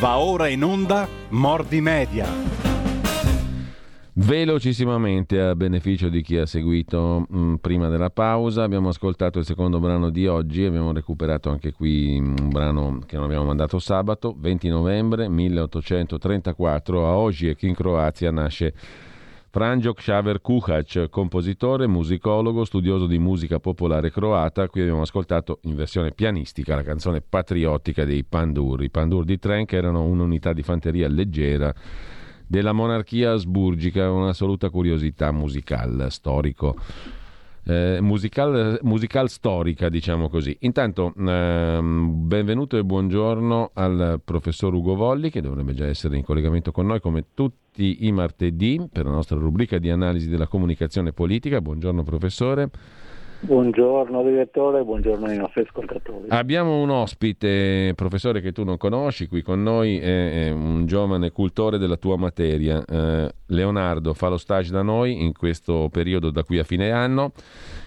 Va ora in onda Mordi Media. Velocissimamente, a beneficio di chi ha seguito mh, mm, prima della pausa, abbiamo ascoltato il secondo brano di oggi, abbiamo recuperato anche qui mm, un brano che non abbiamo mandato sabato, 20 novembre 1834, a Osijek in Croazia nasce Franjo Ksaver Kuhac, compositore, musicologo, studioso di musica popolare croata. Qui abbiamo ascoltato in versione pianistica la canzone patriottica dei Pandur. I Pandur di Trenk erano un'unità di fanteria leggera della monarchia asburgica, un'assoluta curiosità musicale, storico eh, musical, musical, storica, diciamo così. Intanto, ehm, benvenuto e buongiorno al professor Ugo Volli, che dovrebbe già essere in collegamento con noi come tutti i martedì per la nostra rubrica di analisi della comunicazione politica. Buongiorno professore. Buongiorno direttore, buongiorno ai nostri ascoltatori. Abbiamo un ospite, professore che tu non conosci, qui con noi, è, un giovane cultore della tua materia. Eh, Leonardo fa lo stage da noi in questo periodo da qui a fine anno.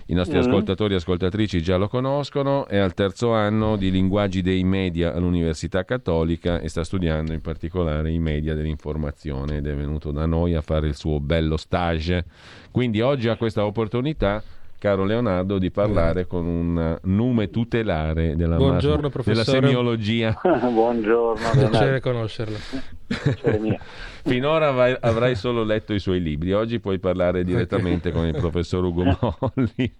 I nostri mm. ascoltatori e ascoltatrici già lo conoscono, è al terzo anno di linguaggi dei media all'Università Cattolica e sta studiando in particolare i media dell'informazione ed è venuto da noi a fare il suo bello stage. Quindi oggi ha questa opportunità caro Leonardo, di parlare con un nome tutelare della, Buongiorno, mas- della semiologia. Buongiorno, piacere conoscerlo. Finora vai, avrai solo letto i suoi libri, oggi puoi parlare direttamente con il professor Ugo Molli.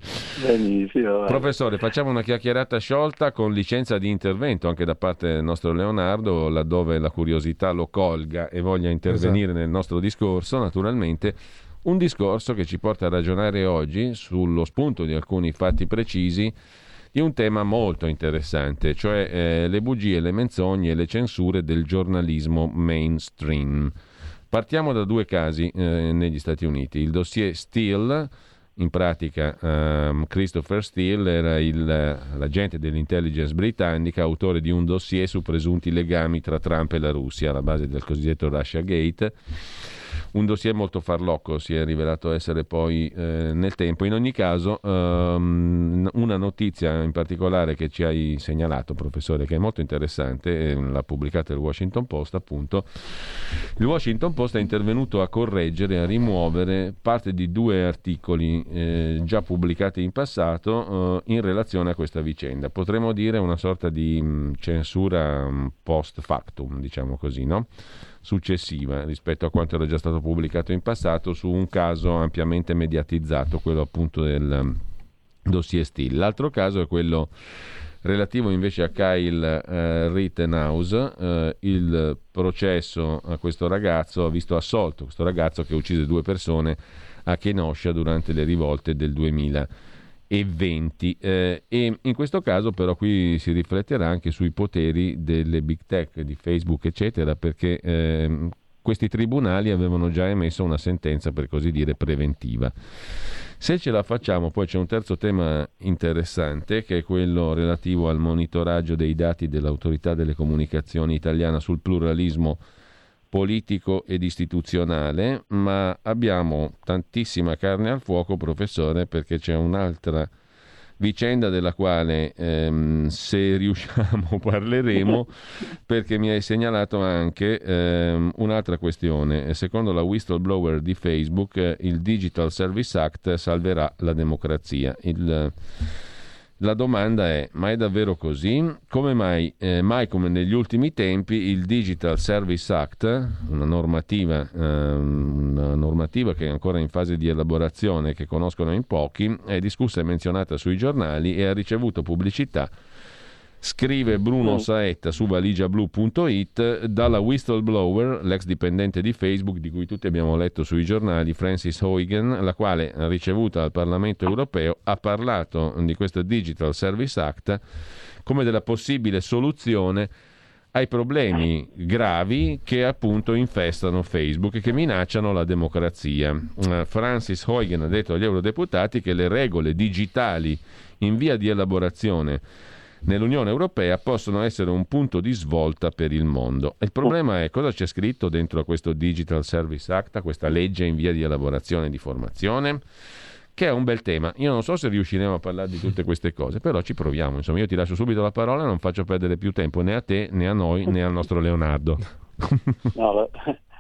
Benissimo. Professore, facciamo una chiacchierata sciolta con licenza di intervento anche da parte del nostro Leonardo, laddove la curiosità lo colga e voglia intervenire esatto. nel nostro discorso, naturalmente un discorso che ci porta a ragionare oggi sullo spunto di alcuni fatti precisi di un tema molto interessante, cioè eh, le bugie, le menzogne e le censure del giornalismo mainstream. Partiamo da due casi eh, negli Stati Uniti. Il dossier Steele, in pratica um, Christopher Steele era il, l'agente dell'intelligence britannica, autore di un dossier su presunti legami tra Trump e la Russia, alla base del cosiddetto Russia Gate un dossier molto farlocco si è rivelato essere poi eh, nel tempo. In ogni caso, um, una notizia in particolare che ci hai segnalato, professore, che è molto interessante, l'ha pubblicata il Washington Post, appunto. Il Washington Post è intervenuto a correggere, a rimuovere parte di due articoli eh, già pubblicati in passato eh, in relazione a questa vicenda. Potremmo dire una sorta di mh, mm, censura mh, mm, post factum, diciamo così, no? Successiva rispetto a quanto era già stato pubblicato in passato su un caso ampiamente mediatizzato, quello appunto del um, dossier Steele. L'altro caso è quello relativo invece a Kyle uh, Rittenhouse, uh, il processo a questo ragazzo ha visto assolto questo ragazzo che uccise due persone a Kenosha durante le rivolte del 2000 e 20. Eh, e in questo caso però qui si rifletterà anche sui poteri delle big tech, di Facebook eccetera, perché eh, questi tribunali avevano già emesso una sentenza per così dire preventiva. Se ce la facciamo, poi c'è un terzo tema interessante che è quello relativo al monitoraggio dei dati dell'autorità delle comunicazioni italiana sul pluralismo politico ed istituzionale, ma abbiamo tantissima carne al fuoco, professore, perché c'è un'altra vicenda della quale ehm, se riusciamo parleremo perché mi hai segnalato anche ehm, un'altra questione. Secondo la whistleblower di Facebook il Digital Service Act salverà la democrazia. Il, la domanda è, ma è davvero così? Come mai, eh, mai come negli ultimi tempi, il Digital Service Act, una normativa, eh, una normativa che è ancora in fase di elaborazione, che conoscono in pochi, è discussa e menzionata sui giornali e ha ricevuto pubblicità Scrive Bruno Saetta su valigiablu.it dalla whistleblower, l'ex dipendente di Facebook di cui tutti abbiamo letto sui giornali, Francis Huygen, la quale ricevuta al Parlamento europeo ha parlato di questo Digital Service Act come della possibile soluzione ai problemi gravi che appunto infestano Facebook e che minacciano la democrazia. Uh, Francis Huygen ha detto agli eurodeputati che le regole digitali in via di elaborazione nell'Unione Europea possono essere un punto di svolta per il mondo. Il problema è cosa c'è scritto dentro a questo Digital Service Act, a questa legge in via di elaborazione e di formazione. che è un bel tema. Io non so se riusciremo a parlare di tutte queste cose, però ci proviamo. Insomma, io ti lascio subito la parola, non faccio perdere più tempo né a te, né a noi, né al nostro Leonardo. No, la,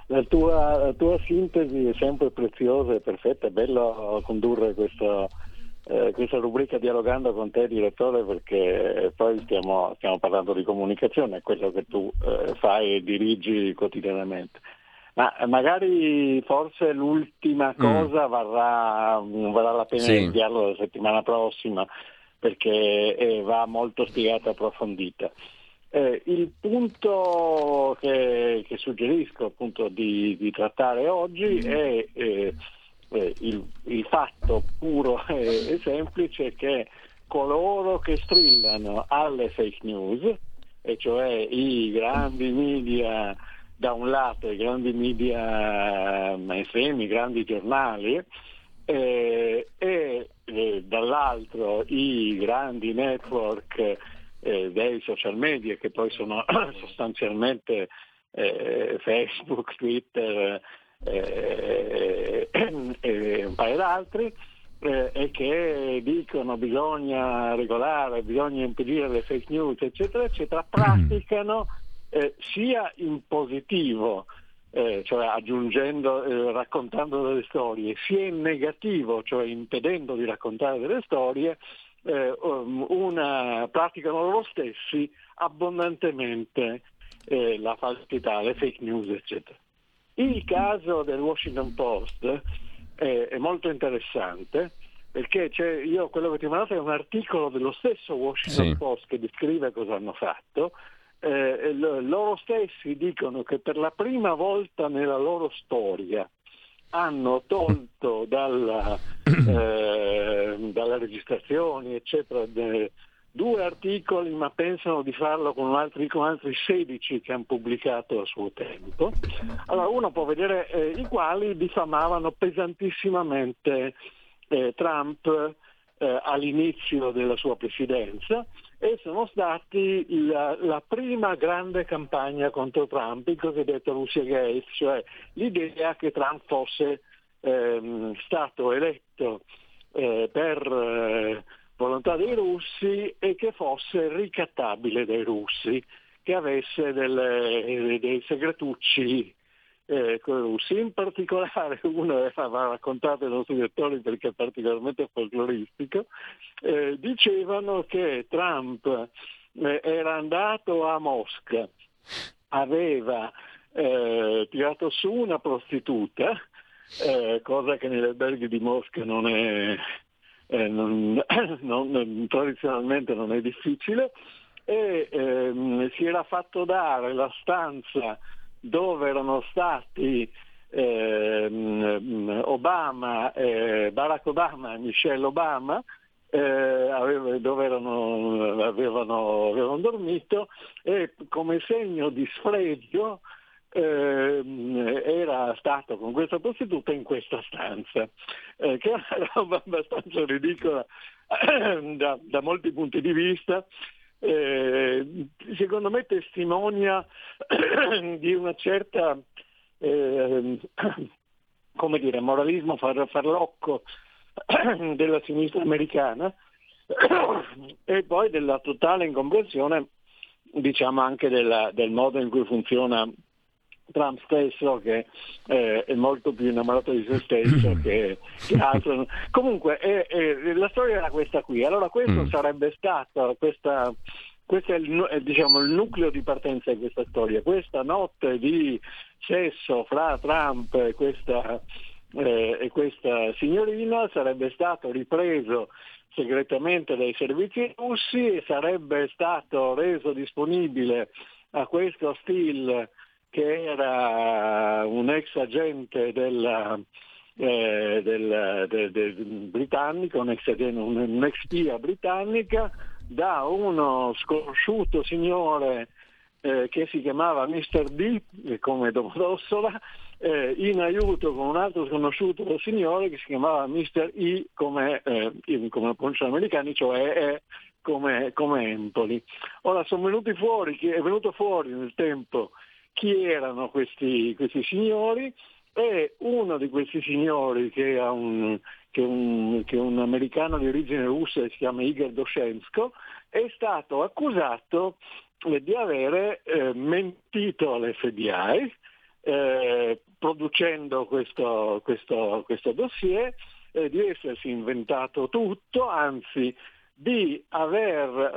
la, tua, la, tua, sintesi è sempre preziosa e perfetta, è bello condurre questa, eh, questa rubrica dialogando con te direttore perché poi stiamo, stiamo parlando di comunicazione, è quello che tu eh, fai e dirigi quotidianamente. Ma magari forse l'ultima mm. cosa mm. varrà, varrà, la pena sì. inviarlo la settimana prossima perché eh, va molto spiegata e approfondita. Eh, il punto che, che suggerisco appunto di, di, trattare oggi è eh, eh, il, il, fatto puro e, semplice che coloro che strillano alle fake news, e cioè i grandi media da un lato, i grandi media mainstream, i grandi giornali, eh, e eh, dall'altro i grandi network eh, dei social media che poi sono sostanzialmente eh, Facebook, Twitter eh, e un paio d'altri eh, e che dicono bisogna regolare, bisogna impedire le fake news eccetera eccetera, praticano eh, sia in positivo eh, cioè aggiungendo, eh, raccontando delle storie, sia in negativo, cioè impedendo di raccontare delle storie, eh, um, una, praticano loro stessi abbondantemente eh, la falsità, le fake news, eccetera. Il caso del Washington Post eh, è molto interessante perché io quello che ti ho mandato è un articolo dello stesso Washington sì. Post che descrive cosa hanno fatto. Eh, loro stessi dicono che per la prima volta nella loro storia hanno tolto dalla, eh, dalle registrazioni, eccetera, de, due articoli, ma pensano di farlo con altri, con altri 16 che hanno pubblicato a suo tempo. Allora uno può vedere eh, i quali diffamavano pesantissimamente eh, Trump eh, all'inizio della sua presidenza e sono stati la, la, prima grande campagna contro Trump, il cosiddetto Russia Gate, cioè l'idea che Trump fosse ehm, stato eletto eh, per eh, volontà dei russi e che fosse ricattabile dai russi, che avesse delle, dei segretucci eh, con i russi. In particolare uno aveva raccontato ai nostri lettori perché è particolarmente folcloristico, eh, dicevano che Trump eh, era andato a Mosca, aveva eh, tirato su una prostituta, eh, cosa che negli alberghi di Mosca non è, eh, non, non, tradizionalmente non è difficile, e ehm, si era fatto dare la stanza dove erano stati eh, Obama, eh, Barack Obama e Michelle Obama, eh, dove erano, avevano, avevano, dormito e come segno di sfregio eh, era stato con questa prostituta in questa stanza, eh, che è una roba abbastanza ridicola da, da molti punti di vista. Eh, secondo me testimonia di una certa eh, come dire, moralismo far, farlocco della sinistra americana e poi della totale incomprensione diciamo anche della, del modo in cui funziona Trump stesso che eh, è molto più innamorato di se stesso che, che altro. Comunque eh, eh, la storia era questa qui, allora questo mm. sarebbe stato, questa, questo è il, diciamo, il, nucleo di partenza di questa storia, questa notte di sesso fra Trump e questa, eh, e questa signorina sarebbe stato ripreso segretamente dai servizi russi e sarebbe stato reso disponibile a questo Steele che era un ex agente della, eh, del, de, de, britannico, un ex, un, spia britannica, da uno sconosciuto signore eh, che si chiamava Mr. D, eh, come Domodossola, eh, in aiuto con un altro sconosciuto signore che si chiamava Mr. I, come, eh, come pronunciano americani, cioè è come, come Empoli. Ora sono venuti fuori, è venuto fuori nel tempo chi erano questi, questi signori e uno di questi signori che, un, che, un, che è un americano di origine russa si chiama Igor Doshensko è stato accusato eh, di avere eh, mentito all'FBI eh, producendo questo, questo, questo dossier, eh, di essersi inventato tutto, anzi di aver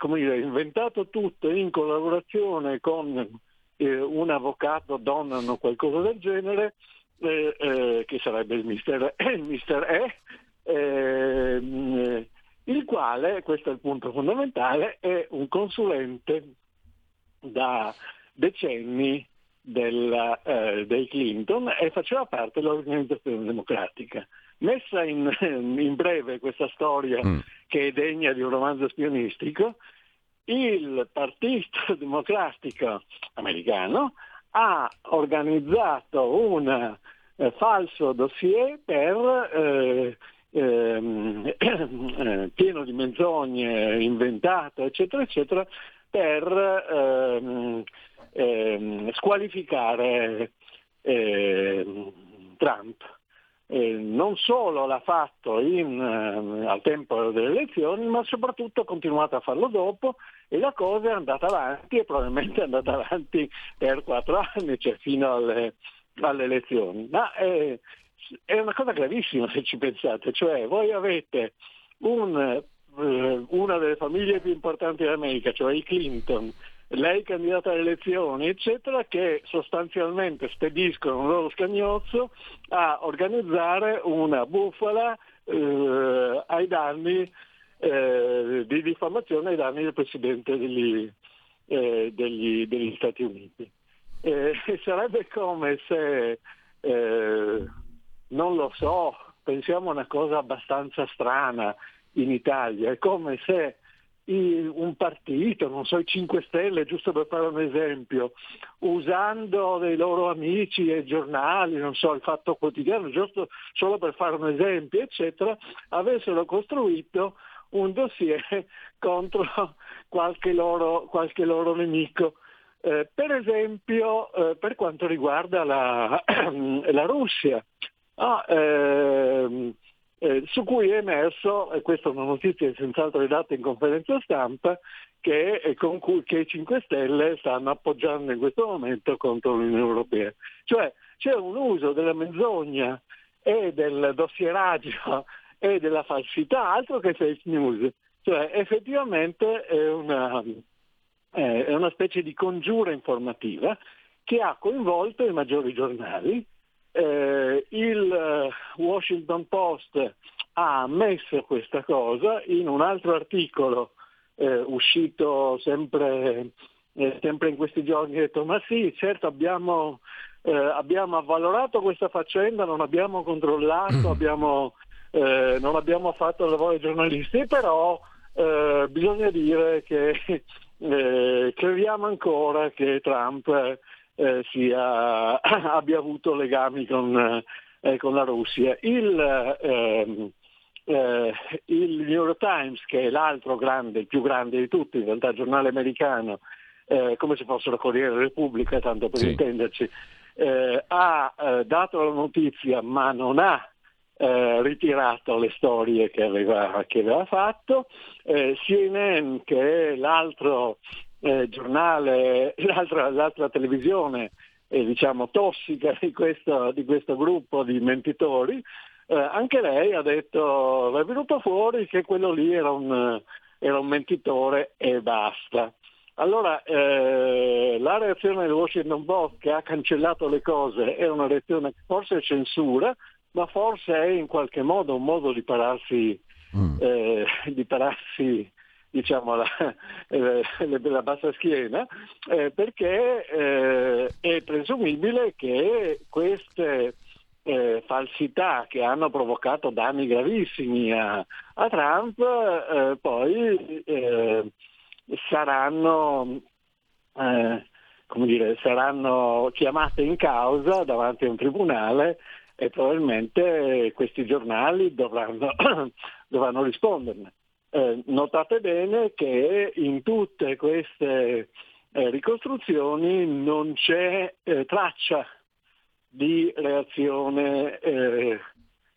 dire, inventato tutto in collaborazione con eh, un avvocato donna o qualcosa del genere, eh, eh, che sarebbe il mister, il mister E, ehm, il quale, questo è il punto fondamentale, è un consulente da decenni della, eh, dei Clinton e faceva parte dell'organizzazione democratica. Messa in, in breve questa storia mm. che è degna di un romanzo spionistico, il Partito Democratico americano ha organizzato un eh, falso dossier per, eh, ehm, eh, pieno di menzogne inventate, eccetera, eccetera, per ehm, ehm, squalificare Trump. Eh, non solo l'ha fatto in, eh, al tempo delle elezioni, ma soprattutto ha continuato a farlo dopo e la cosa è andata avanti e probabilmente è andata avanti per quattro anni, cioè fino alle, alle elezioni. Ma è, è, una cosa gravissima se ci pensate, cioè voi avete un, eh, una delle famiglie più importanti d'America, cioè i Clinton, lei candidata alle elezioni, eccetera, che sostanzialmente spediscono un loro scagnozzo a organizzare una bufala eh, ai danni eh, di diffamazione ai danni del Presidente degli, eh, degli, degli Stati Uniti. sarebbe come se, eh, non lo so, pensiamo a una cosa abbastanza strana in Italia, è come se un partito, non so, i 5 Stelle, giusto per fare un esempio, usando dei loro amici e giornali, non so, il Fatto Quotidiano, giusto solo per fare un esempio, eccetera, avessero costruito un dossier contro qualche loro, qualche loro nemico. Eh, per esempio eh, per quanto riguarda la, la Russia. Ah, ehm, eh, su cui è emerso, e questa è una notizia senz'altro ridata in conferenza stampa, che, eh, cui, che i 5 Stelle stanno appoggiando in questo momento contro l'Unione Europea. Cioè c'è un uso della menzogna e del dossieraggio e della falsità, altro che fake news. Cioè effettivamente è una, è una specie di congiura informativa che ha coinvolto i maggiori giornali eh, il eh, Washington Post ha ammesso questa cosa in un altro articolo eh, uscito sempre, eh, sempre, in questi giorni, ha detto ma sì, certo abbiamo, eh, abbiamo avvalorato questa faccenda, non abbiamo controllato, abbiamo, eh, non abbiamo fatto il lavoro dei giornalisti, però bisogna dire che crediamo ancora che Trump eh, sia, abbia avuto legami con, eh, con la Russia. Il, ehm, eh, il, New York Times, che è l'altro grande, il più grande di tutti, in realtà giornale americano, eh, come se fosse la Corriere della Repubblica, tanto per sì. intenderci, eh, ha eh, dato la notizia ma non ha ritirato le storie che aveva, che aveva fatto. CNN, che è l'altro eh, giornale, l'altra, l'altra televisione eh, diciamo, tossica di questo, di questo, gruppo di mentitori, eh, anche lei ha detto, è venuto fuori che quello lì era un, era un mentitore e basta. Allora, eh, la reazione del Washington Post che ha cancellato le cose è una reazione che forse è censura, ma forse è in qualche modo un modo di pararsi, mm. eh, di pararsi diciamo, la, eh, la, bassa schiena, eh, perché eh, è presumibile che queste eh, falsità che hanno provocato danni gravissimi a, a Trump eh, poi eh, saranno, dire, saranno chiamate in causa davanti a un tribunale e probabilmente questi giornali dovranno, dovranno risponderne. Eh, notate bene che in tutte queste eh, ricostruzioni non c'è eh, traccia di reazione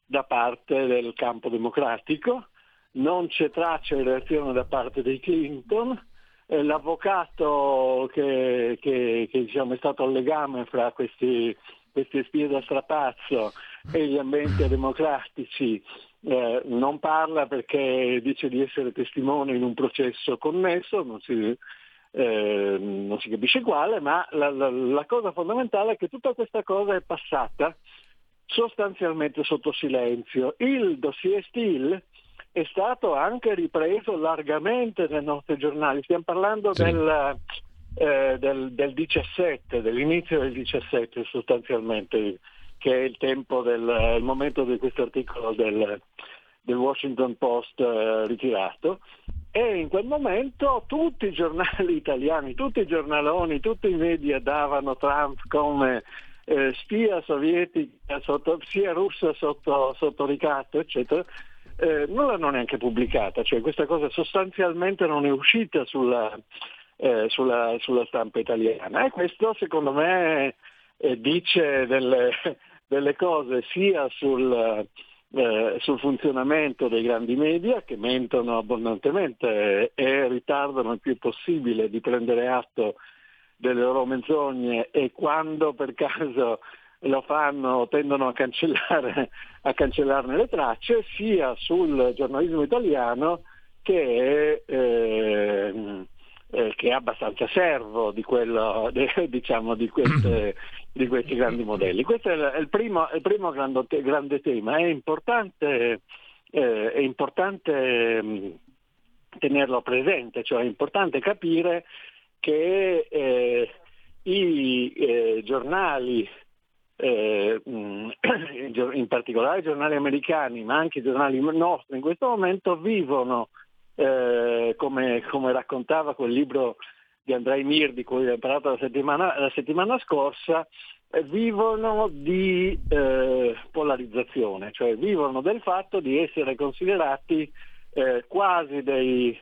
da parte del campo democratico, non c'è traccia di reazione da parte dei Clinton, l'avvocato che, che, che diciamo, è stato il legame fra questi, questi spie da strapazzo e gli ambienti democratici eh, non parla perché dice di essere testimone in un processo connesso, non si, eh, non si capisce quale, ma la, la, la, cosa fondamentale è che tutta questa cosa è passata sostanzialmente sotto silenzio. Il dossier Steele è stato anche ripreso largamente nei nostri giornali, stiamo parlando sì. del, eh, del, del 17, dell'inizio del 17 sostanzialmente, che è il del il momento di questo articolo del, del Washington Post eh, ritirato e in quel momento tutti i giornali italiani, tutti i giornaloni, tutti i media davano Trump come eh, spia sovietica, sotto, sia russa sotto, sotto ricatto, eccetera. Eh, non l'hanno neanche pubblicata, cioè questa cosa sostanzialmente non è uscita sulla, eh, sulla, sulla stampa italiana e questo secondo me eh, dice delle, delle, cose sia sul, eh, sul funzionamento dei grandi media che mentono abbondantemente e ritardano il più possibile di prendere atto delle loro menzogne e quando per caso lo fanno tendono a, cancellare, a cancellarne le tracce, sia sul giornalismo italiano che è, eh, eh, che è abbastanza servo di, quello, de, diciamo, di, queste, di, questi grandi modelli. Questo è il primo, il primo grande, grande, tema, è importante, eh, è importante mh, mm, tenerlo presente, cioè è importante capire che eh, i eh, giornali, eh, in particolare i giornali americani, ma anche i giornali nostri in questo momento vivono, eh, come, come, raccontava quel libro di Andrei Mir di cui abbiamo parlato la settimana, la settimana scorsa, eh, vivono di eh, polarizzazione, cioè vivono del fatto di essere considerati quasi dei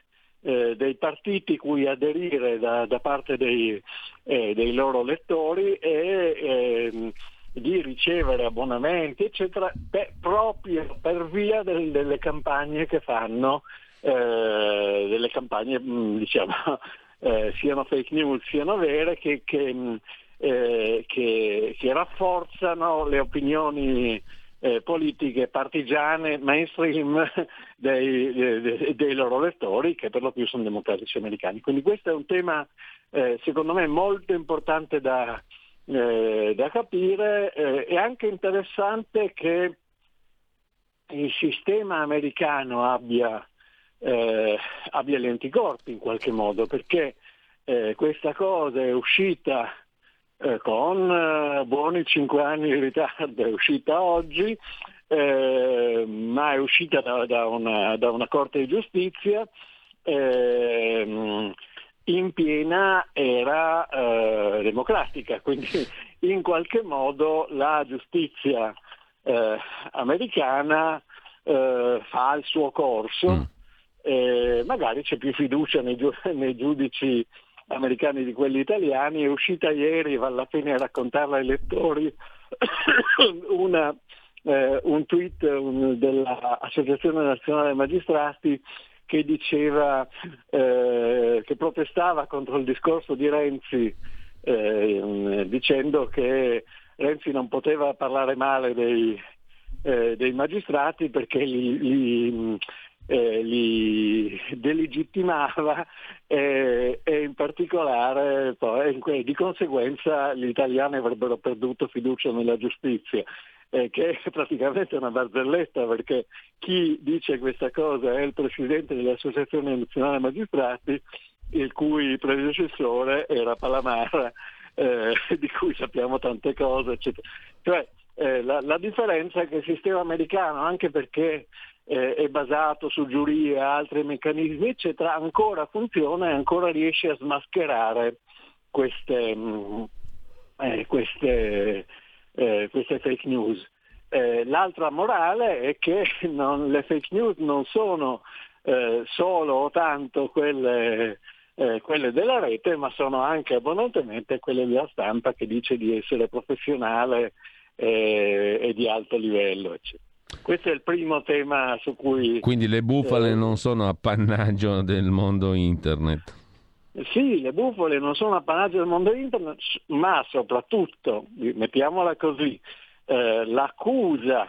eh, dei partiti cui aderire da, da parte dei, eh, dei, loro lettori e ehm, di ricevere abbonamenti, eccetera, per, proprio per via del, delle campagne che fanno, eh, delle campagne, mm, diciamo, eh, siano fake news, siano vere, che, che, mm, eh, che, che rafforzano le opinioni eh, politiche partigiane mainstream dei, dei, dei, loro lettori che per lo più sono democratici americani. Quindi questo è un tema eh, secondo me molto importante da, eh, da capire eh, è anche interessante che il sistema americano abbia, eh, abbia gli anticorpi in qualche modo perché eh, questa cosa è uscita eh, con eh, buoni cinque anni di ritardo, è uscita oggi, eh, ma è uscita da, da, una, da, una, Corte di Giustizia ehm, in piena era eh, democratica, quindi in qualche modo la giustizia americana fa il suo corso. Mm. Magari c'è più fiducia nei, nei giudici americani di quelli italiani, è uscita ieri, vale la pena raccontarla ai lettori, una, eh, un tweet un, dell'Associazione Nazionale Magistrati che diceva, eh, che protestava contro il discorso di Renzi eh, dicendo che Renzi non poteva parlare male dei, eh, dei magistrati perché li, li, eh, li delegittimava eh, e in particolare poi, di conseguenza gli italiani avrebbero perduto fiducia nella giustizia. Eh, che è praticamente una barzelletta perché chi dice questa cosa è il presidente dell'Associazione Nazionale Magistrati, il cui predecessore era Palamara, eh, di cui sappiamo tante cose, eccetera. Cioè, eh, la, la, differenza è che il sistema americano, anche perché eh, è basato su giurie, altri meccanismi, eccetera, ancora funziona e ancora riesce a smascherare queste, mm, eh, queste, eh, queste fake news. Eh, l'altra morale è che non, le fake news non sono eh, solo o tanto quelle, eh, quelle della rete, ma sono anche abbondantemente quelle della stampa che dice di essere professionale eh, e di alto livello. Eccetera. Questo è il primo tema su cui... Quindi le bufale eh, non sono appannaggio del mondo internet. Sì, le bufale non sono appannaggio del mondo internet, ma soprattutto, mettiamola così, eh, l'accusa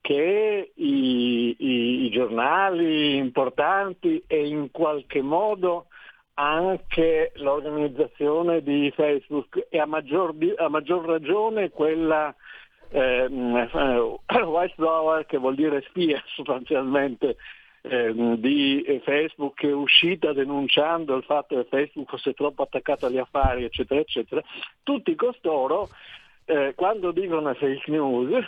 che i, i, i, giornali importanti e in qualche modo anche l'organizzazione di Facebook e a maggior, a maggior ragione quella eh, whistleblower che vuol dire spia sostanzialmente eh, di Facebook che è uscita denunciando il fatto che Facebook fosse troppo attaccato agli affari eccetera eccetera. Tutti costoro eh, quando dicono fake news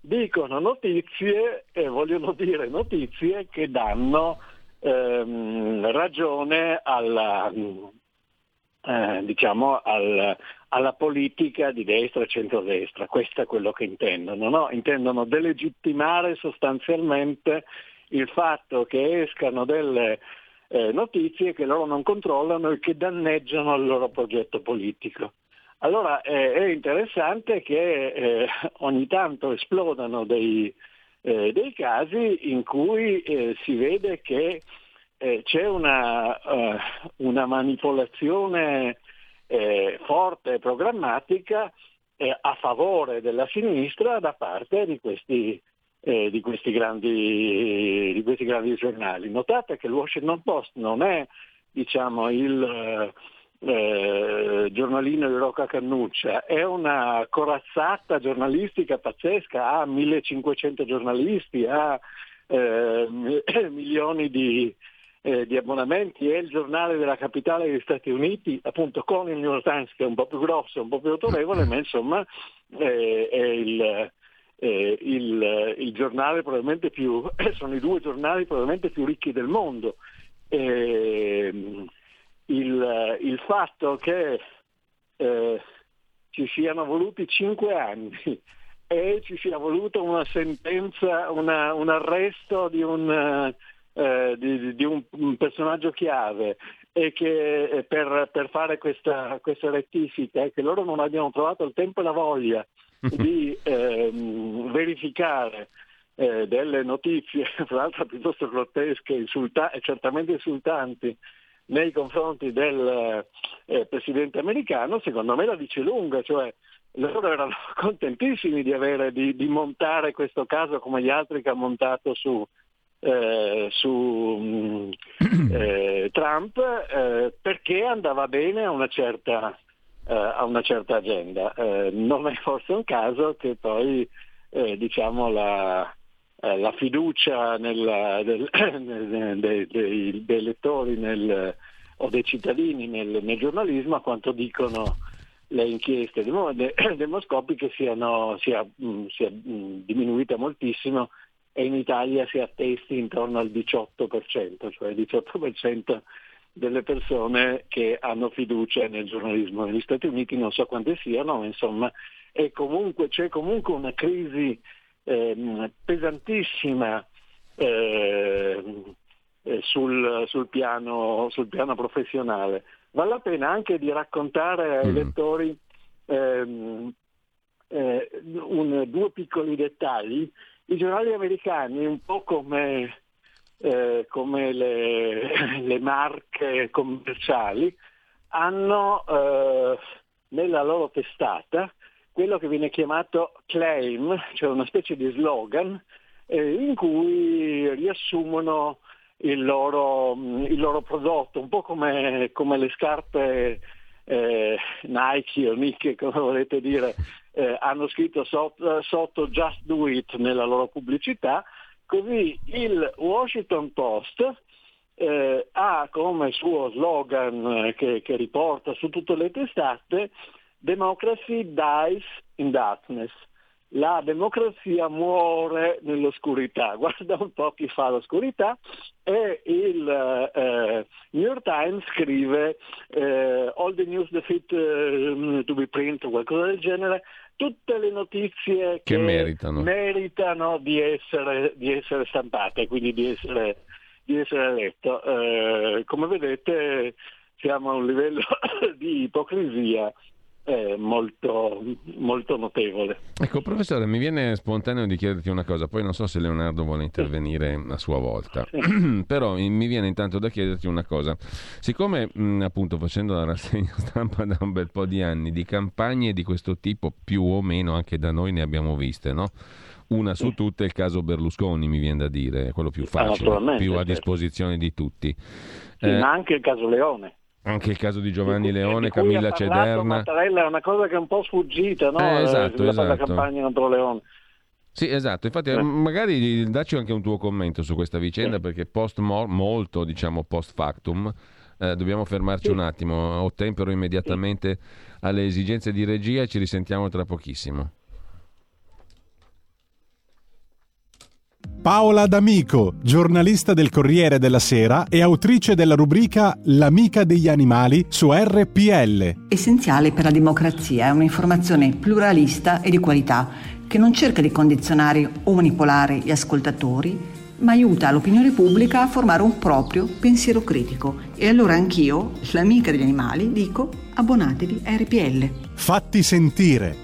dicono notizie e vogliono dire notizie che danno ehm, ragione alla, eh, diciamo al, alla politica di destra e centrodestra, questo è quello che intendono, no? intendono delegittimare sostanzialmente il fatto che escano delle eh, notizie che loro non controllano e che danneggiano il loro progetto politico. Allora eh, è interessante che eh, ogni tanto esplodano dei, eh, dei casi in cui eh, si vede che eh, c'è una, una manipolazione eh, forte e programmatica eh, a favore della sinistra da parte di questi, eh, di questi, grandi, di questi grandi giornali. Notate che il Washington Post non è diciamo, il eh, giornalino di Rocca Cannuccia, è una corazzata giornalistica pazzesca, ha 1500 giornalisti, ha eh, milioni di, eh, di abbonamenti è il giornale della capitale degli Stati Uniti, appunto con il New York Times che è un po' più grosso, un po' più autorevole, ma insomma eh, è il, eh, il, il, giornale probabilmente più, sono i due giornali probabilmente più ricchi del mondo. Il, il, fatto che eh, ci siano voluti cinque anni e ci sia voluto una sentenza, una, un arresto di un eh, di, di un, un, personaggio chiave e che eh, per, per fare questa, questa rettifica e che loro non abbiano trovato il tempo e la voglia di ehm, verificare eh, delle notizie, tra l'altro piuttosto grottesche insulta- e certamente insultanti nei confronti del eh, presidente americano, secondo me la dice lunga, cioè loro erano contentissimi di, avere, di, di montare questo caso come gli altri che ha montato su, eh, su mm, eh, Trump eh, perché andava bene a una certa, eh, a una certa agenda. Eh, non è forse un caso che poi diciamo la, la, fiducia nella, del, dei, dei, dei, lettori nel, o dei cittadini nel, nel, giornalismo, a quanto dicono le inchieste demoscopiche, siano, sia, mm, sia mm, diminuita moltissimo e in Italia si attesti intorno al 18%, cioè il 18% delle persone che hanno fiducia nel giornalismo negli Stati Uniti, non so quante siano, ma insomma comunque, c'è comunque una crisi eh, pesantissima eh, sul, sul, piano, sul, piano, professionale. Vale la pena anche di raccontare ai mm. lettori ehm, eh, due piccoli dettagli. I giornali americani, un po' come, eh, come le, le, marche commerciali, hanno eh, nella loro testata quello che viene chiamato claim, cioè una specie di slogan eh, in cui riassumono il loro, il loro, prodotto, un po' come, come le scarpe eh, Nike o Nike, come volete dire, eh, hanno scritto sotto, sotto Just Do It nella loro pubblicità, così il Washington Post eh, ha come suo slogan eh, che, che riporta su tutte le testate Democracy dies in darkness la democrazia muore nell'oscurità. Guarda un po' chi fa l'oscurità e il eh, New York Times scrive eh, all the news fit uh, to be print o qualcosa del genere, tutte le notizie che, che meritano. meritano, di, essere, di essere stampate, quindi di essere, di essere letto. Eh, come vedete siamo a un livello di ipocrisia eh, molto, molto notevole. Ecco, professore, mi viene spontaneo di chiederti una cosa, poi non so se Leonardo vuole intervenire a sua volta, però mi viene intanto da chiederti una cosa. Siccome mh, appunto facendo la rassegna stampa da un bel po' di anni, di campagne di questo tipo più o meno anche da noi ne abbiamo viste, no? Una su tutte è il caso Berlusconi, mi viene da dire, quello più facile, più a certo. disposizione di tutti. Sì, eh, ma anche il caso Leone. Anche il caso di Giovanni Leone, Camilla Cederna. Mattarella è una cosa che è un po' sfuggita, no? Eh, esatto, esatto. La campagna contro Leone. Sì, esatto, infatti eh. magari dacci anche un tuo commento su questa vicenda sì. perché post molto, diciamo, post factum, eh, dobbiamo fermarci sì. un attimo, ottempero immediatamente alle esigenze di regia e ci risentiamo tra pochissimo. Paola D'Amico, giornalista del Corriere della Sera e autrice della rubrica L'amica degli animali su RPL. Essenziale per la democrazia è un'informazione pluralista e di qualità che non cerca di condizionare o manipolare gli ascoltatori, ma aiuta l'opinione pubblica a formare un proprio pensiero critico. E allora anch'io, l'amica degli animali, dico abbonatevi a RPL. Fatti sentire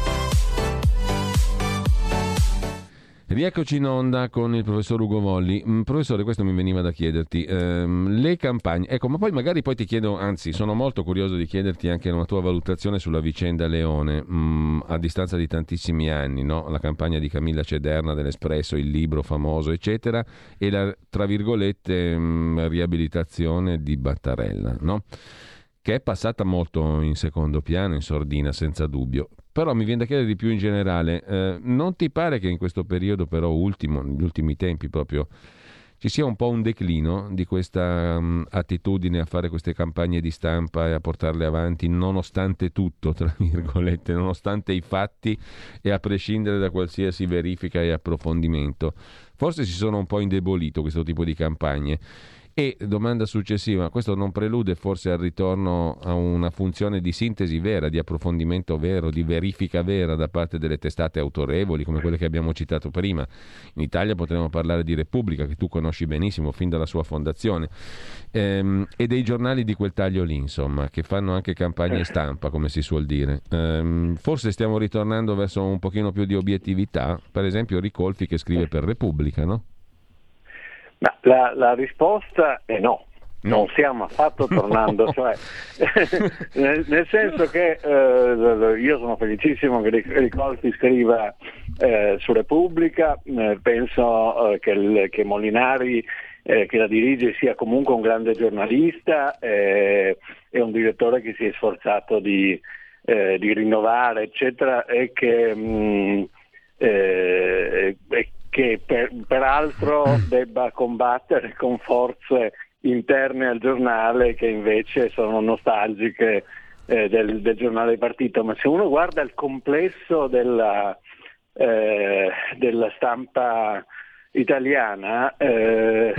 Rieccoci in onda con il professor Ugo Volli. Mm, professore, questo mi veniva da chiederti. Ehm, le campagne, ecco, ma poi magari poi ti chiedo, anzi, sono molto curioso di chiederti anche una tua valutazione sulla vicenda Leone, mm, a distanza di tantissimi anni, no? La campagna di Camilla Cederna dell'Espresso, il libro famoso, eccetera, e la, tra virgolette, mm, riabilitazione di Battarella, no? Che è passata molto in secondo piano, in sordina, senza dubbio. Però mi viene da chiedere di più in generale, eh, non ti pare che in questo periodo però ultimo, negli ultimi tempi proprio, ci sia un po' un declino di questa um, attitudine a fare queste campagne di stampa e a portarle avanti nonostante tutto, tra virgolette, nonostante i fatti e a prescindere da qualsiasi verifica e approfondimento. Forse si sono un po' indebolito questo tipo di campagne e domanda successiva, questo non prelude forse al ritorno a una funzione di sintesi vera, di approfondimento vero, di verifica vera da parte delle testate autorevoli come quelle che abbiamo citato prima. In Italia potremmo parlare di Repubblica, che tu conosci benissimo fin dalla sua fondazione, ehm, e dei giornali di quel taglio lì, insomma, che fanno anche campagne stampa, come si suol dire. Ehm, forse stiamo ritornando verso un pochino più di obiettività, per esempio Ricolfi che scrive per Repubblica, no? Ma la, la risposta è no. Non stiamo affatto tornando, cioè, nel, nel, senso che eh, io sono felicissimo che Ricolfi scriva eh, su Repubblica, eh, penso eh, che, che, Molinari eh, che la dirige sia comunque un grande giornalista e eh, un direttore che si è sforzato di, di rinnovare, eccetera, e che, mh, mm, e che per, peraltro debba combattere con forze interne al giornale che invece sono nostalgiche eh, del, del, giornale partito, ma se uno guarda il complesso della, eh, della stampa italiana, eh,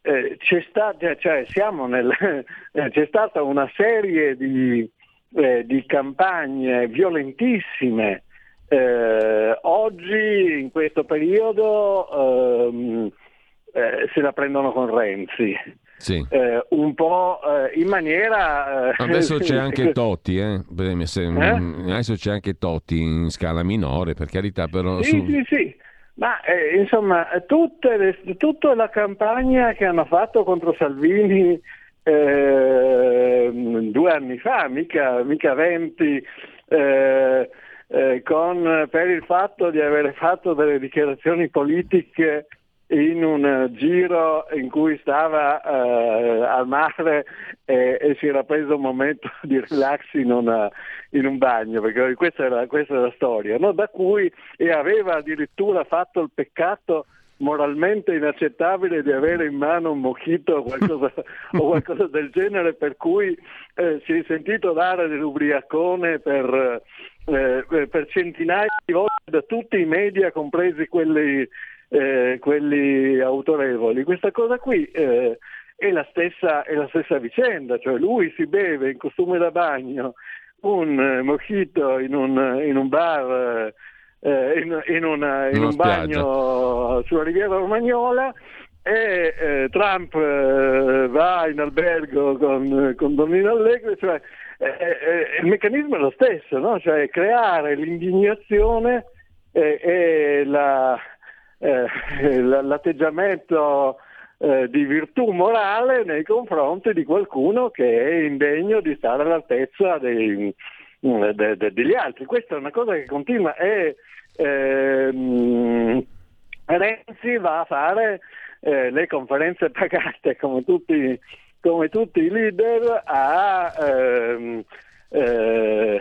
eh c'è, stata, cioè nel, c'è, stata una serie di, eh, di campagne violentissime eh, oggi, in questo periodo, ehm, eh, se la prendono con Renzi. Sì. Eh, un po' eh, in maniera... Eh, adesso c'è anche Totti, eh? Mm, adesso c'è anche Totti in scala minore, per carità, però... Sì, su... sì, sì. Ma eh, insomma, le, tutta la campagna che hanno fatto contro Salvini eh, due anni fa, mica, mica 20, eh, eh, con, per il fatto di aver fatto delle dichiarazioni politiche in un giro in cui stava eh, al mare e, e, si era preso un momento di relax in, una, in un bagno, perché questa è la, questa è la storia, no? da cui e aveva addirittura fatto il peccato moralmente inaccettabile di avere in mano un mojito o qualcosa, o qualcosa del genere per cui eh, si è sentito dare dell'ubriacone per, eh, per, centinaia di volte da tutti i media, compresi quelli, eh, quelli autorevoli. Questa cosa qui eh, è la, stessa, è, la stessa, vicenda, cioè lui si beve in costume da bagno un eh, mojito in un, in un bar eh, in, in, una, in un bagno sulla riviera romagnola e eh, Trump eh, va in albergo con, con Donnino Allegri, cioè, eh, eh, il meccanismo è lo stesso, no? cioè creare l'indignazione e la, l'atteggiamento di virtù morale nei confronti di qualcuno che è indegno di stare all'altezza dei, de, de, degli altri. Questa è una cosa che continua e ehm, Renzi va a fare eh, le conferenze pagate come tutti, come tutti i leader a, ehm, eh,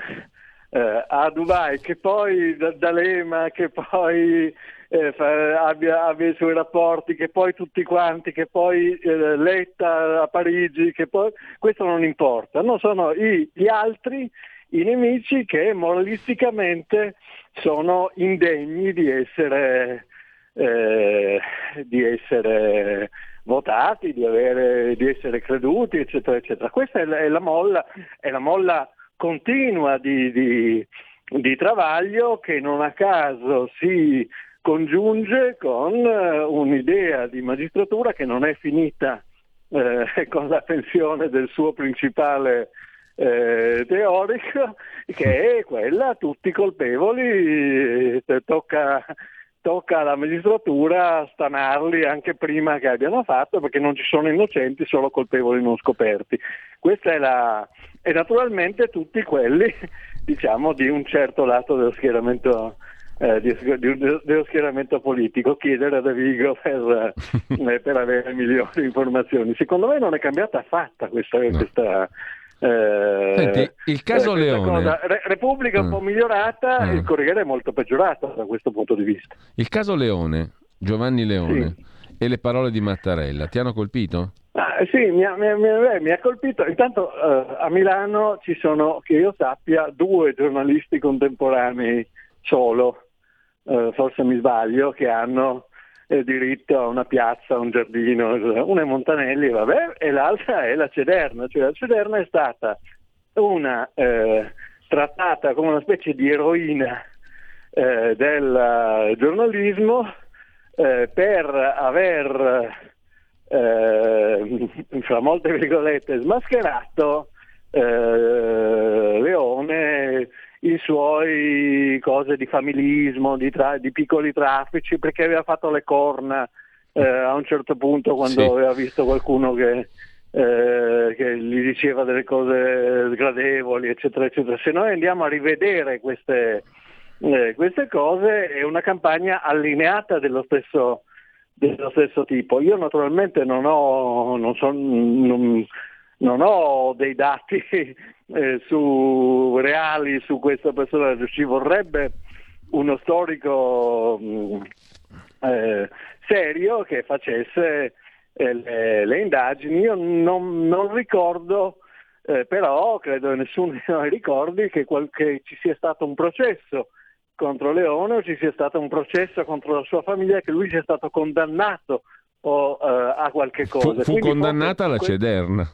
eh, a Dubai, che poi D'Alema, che poi eh, abbia, abbia, i suoi rapporti, che poi tutti quanti, che poi eh, Letta a Parigi, che poi questo non importa, no, sono i, gli altri i nemici che moralisticamente sono indegni di essere, eh, di essere votati, di, avere, di, essere creduti, eccetera, eccetera. Questa è la, è la, molla, è la molla, continua di, di, di, travaglio che non a caso si congiunge con uh, un'idea di magistratura che non è finita eh, con la pensione del suo principale eh, teorico che è quella tutti colpevoli, eh, tocca, tocca alla magistratura stanarli anche prima che abbiano fatto perché non ci sono innocenti, solo colpevoli non scoperti. Questa è la... e naturalmente tutti quelli diciamo di un certo lato dello schieramento eh, di, di, dello schieramento politico, chiedere a De Vigo per, eh, per, avere migliori informazioni. Secondo me non è cambiata affatto questa, no. questa, eh, Senti, il caso eh, Leone. Re- Repubblica un mm. po' migliorata, mm. il Corriere è molto peggiorato da questo punto di vista. Il caso Leone, Giovanni Leone sì. e le parole di Mattarella ti hanno colpito? Ah, sì, mi ha, mi, ha, mi ha, colpito. Intanto eh, a Milano ci sono, che io sappia, due giornalisti contemporanei solo, eh, forse mi sbaglio, che hanno eh, diritto a una piazza, a un giardino, una è Montanelli vabbè, e l'altra è la Cederna, cioè la Cederna è stata una eh, trattata come una specie di eroina eh, del giornalismo eh, per aver, eh, fra molte virgolette, smascherato eh, Leone i suoi cose di familismo, di, tra- di piccoli traffici, perché aveva fatto le corna eh, a un certo punto quando sì. aveva visto qualcuno che, eh, che, gli diceva delle cose sgradevoli, eccetera, eccetera. Se noi andiamo a rivedere queste, eh, queste cose è una campagna allineata dello stesso, dello stesso tipo. Io naturalmente non ho, non so, non, non ho dei dati eh, su, reali su questo personaggio, ci vorrebbe uno storico mh, mm, eh, serio che facesse eh, le, le, indagini. Io non, non ricordo, eh, però credo che nessuno di noi ricordi che, qualche, ci sia stato un processo contro Leone o ci sia stato un processo contro la sua famiglia, che lui sia stato condannato o, uh, a qualche cosa. Fu, fu condannata alla Cederna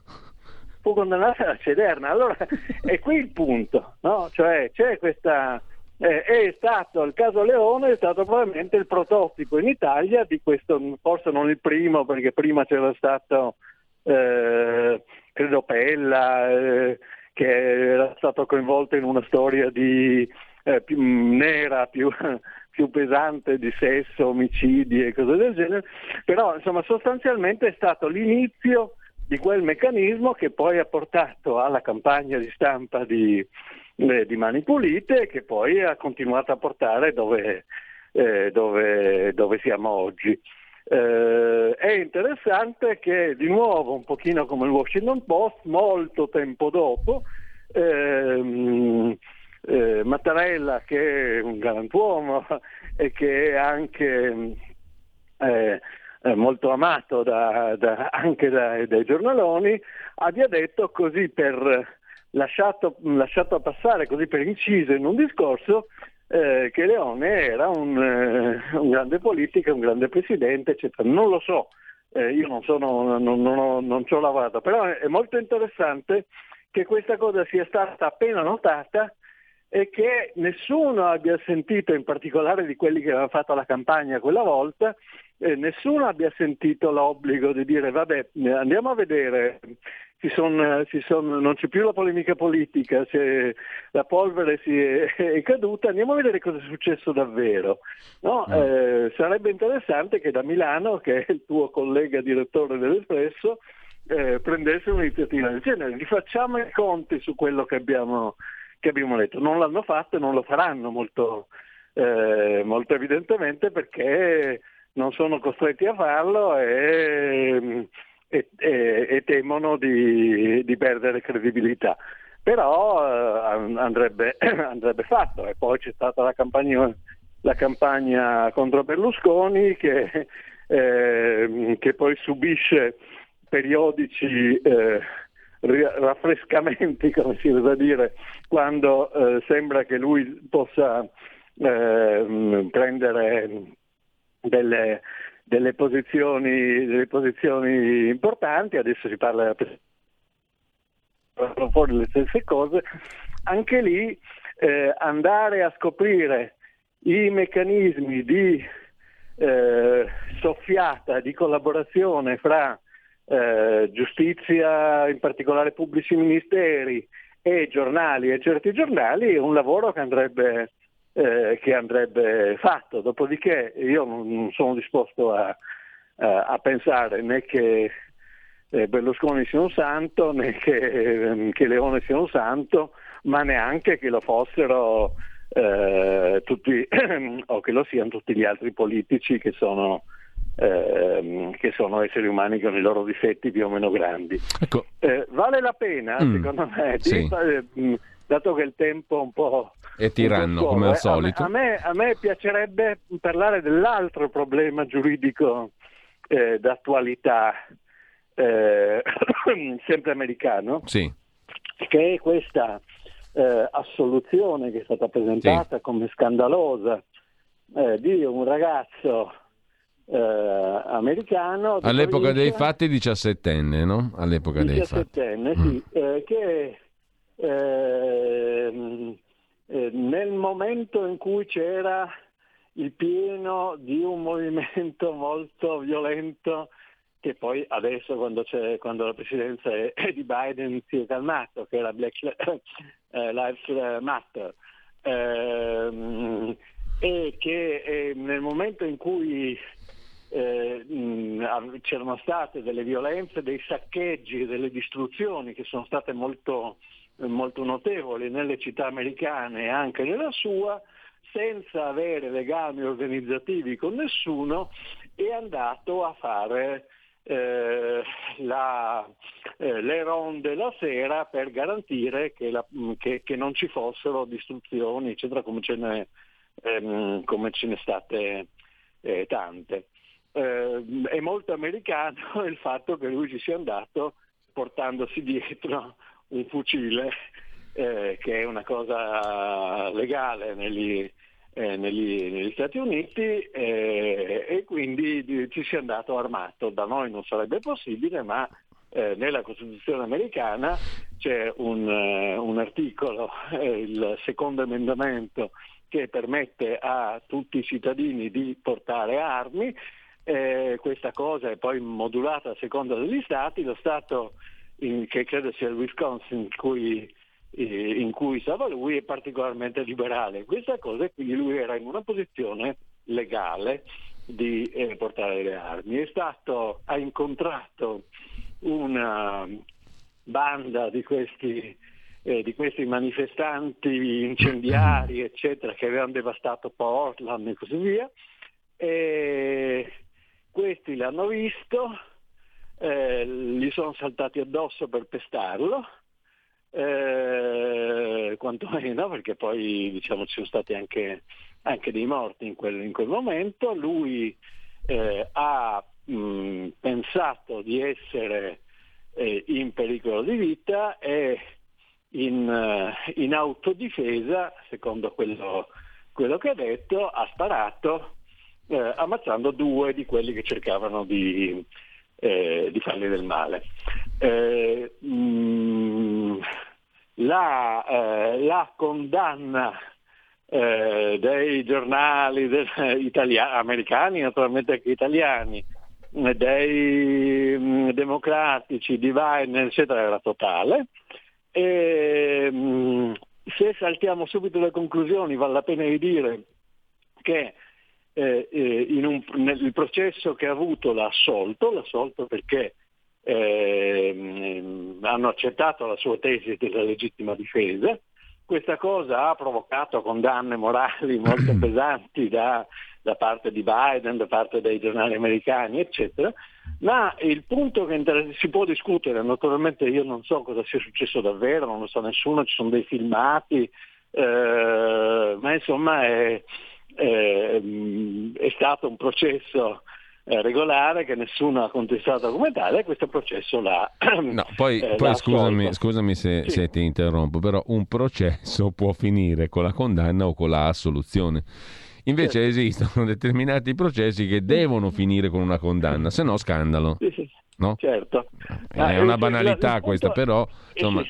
fu condannata a Cederna. Allora è qui il punto, no? Cioè c'è questa... Eh, è stato il caso Leone, è stato probabilmente il prototipo in Italia di questo, forse non il primo, perché prima c'era stato, eh, credo Pella, eh, che era stato coinvolto in una storia di, eh, più nera, più, più pesante di sesso, omicidi e cose del genere, però insomma sostanzialmente è stato l'inizio di quel meccanismo che poi ha portato alla campagna di stampa di, eh, di Mani Pulite che poi ha continuato a portare dove, eh, dove, dove siamo oggi. Eh, è interessante che di nuovo, un pochino come il Washington Post, molto tempo dopo, ehm, eh, Mattarella, che è un galantuomo e che è anche eh, molto amato da, da, anche da, dai giornaloni, abbia detto così per lasciato, lasciato, passare, così per inciso in un discorso, eh, che Leone era un, eh, un, grande politico, un grande presidente, eccetera. Non lo so, eh, io non, sono, non, non, ho, non ci ho lavorato, però è molto interessante che questa cosa sia stata appena notata e che nessuno abbia sentito, in particolare di quelli che avevano fatto la campagna quella volta, eh, nessuno abbia sentito l'obbligo di dire vabbè andiamo a vedere, si son, si son, non c'è più la polemica politica, la polvere si è, è, caduta, andiamo a vedere cosa è successo davvero. No? Mm. Eh, sarebbe interessante che da Milano, che è il tuo collega direttore dell'Espresso, eh, prendesse un'iniziativa del genere, rifacciamo i conti su quello che abbiamo, che abbiamo letto. Non l'hanno fatto e non lo faranno molto, eh, molto evidentemente perché non sono costretti a farlo e, e, e, e temono di, di, perdere credibilità. Però eh, andrebbe, andrebbe, fatto e poi c'è stata la campagna, la campagna contro Berlusconi che, eh, che, poi subisce periodici eh, raffrescamenti, come si usa dire, quando eh, sembra che lui possa eh, prendere delle, delle, posizioni, delle, posizioni, importanti, adesso si parla fuori le stesse cose, anche lì eh, andare a scoprire i meccanismi di eh, soffiata, di collaborazione fra eh, giustizia, in particolare pubblici ministeri e giornali e certi giornali, è un lavoro che andrebbe eh, che andrebbe fatto. Dopodiché io non sono disposto a, a, a pensare né che eh, Berlusconi sia un santo né che, eh, che, Leone sia un santo, ma neanche che lo fossero eh, tutti o che lo siano tutti gli altri politici che sono, eh, che sono esseri umani con i loro difetti più o meno grandi. Ecco. Eh, vale la pena, mm, secondo me, sì. di, dato che il tempo un po'... È tiranno, come al eh, solito. A me, a me, piacerebbe parlare dell'altro problema giuridico eh, d'attualità, eh, sempre americano, sì. che è questa eh, assoluzione che è stata presentata sì. come scandalosa eh, di un ragazzo eh, americano. All'epoca dei fatti 17enne, no? All'epoca 17enne, sì, mm. che Ehm, eh, nel momento in cui c'era il pieno di un movimento molto violento che poi adesso quando, quando la presidenza è, è, di Biden si è calmato, che era Black eh, Lives Matter, eh, e che eh, nel momento in cui eh, mh, c'erano state delle violenze, dei saccheggi, delle distruzioni che sono state molto molto notevoli nelle città americane e anche nella sua, senza avere legami organizzativi con nessuno, è andato a fare eh, la, eh, le ronde la sera per garantire che, la, che, che non ci fossero distruzioni, eccetera, come ce ne, ehm, come ce ne state eh, tante. Eh, è molto americano il fatto che lui ci sia andato portandosi dietro un fucile, eh, che è una cosa legale negli, eh, negli, negli Stati Uniti eh, e quindi di, ci si è andato armato. Da noi non sarebbe possibile, ma eh, nella Costituzione americana c'è un, eh, un articolo, eh, il secondo emendamento, che permette a tutti i cittadini di portare armi. questa cosa è poi modulata a seconda degli Stati. Lo Stato in, che credo sia il Wisconsin in cui, eh, in cui stava lui, è particolarmente liberale. Questa cosa e quindi lui era in una posizione legale di eh, portare le armi. È stato, ha incontrato una banda di questi, eh, di questi manifestanti incendiari, eccetera, che avevano devastato Portland e così via. E questi l'hanno visto, eh, gli sono saltati addosso per pestarlo, eh, quantomeno perché poi diciamo, ci sono stati anche, anche dei morti in quel, in quel momento, lui eh, ha mh, pensato di essere eh, in pericolo di vita e in, uh, in autodifesa, secondo quello, quello, che ha detto, ha sparato eh, ammazzando due di quelli che cercavano di, eh, di fargli del male. Eh, mh, mm, la, eh, la, condanna eh, dei giornali del, italiani, americani, naturalmente anche italiani, dei mh, mm, democratici, di Biden, eccetera, era totale. E, mh, mm, se saltiamo subito le conclusioni, vale la pena di dire che eh, eh, un, nel processo che ha avuto l'ha assolto, l'ha assolto perché eh, hanno accettato la sua tesi della legittima difesa. Questa cosa ha provocato condanne morali molto pesanti da, da parte di Biden, da parte dei giornali americani, eccetera. Ma il punto che si può discutere, naturalmente io non so cosa sia successo davvero, non lo sa nessuno, ci sono dei filmati, eh, ma insomma è, eh, è stato un processo eh, regolare che nessuno ha contestato come tale e questo processo l'ha no, poi, eh, poi l'ha scusami, scusami se, sì. se, ti interrompo però un processo può finire con la condanna o con la assoluzione invece certo. esistono determinati processi che devono finire con una condanna se no scandalo sì, sì. No? certo è una banalità questa però insomma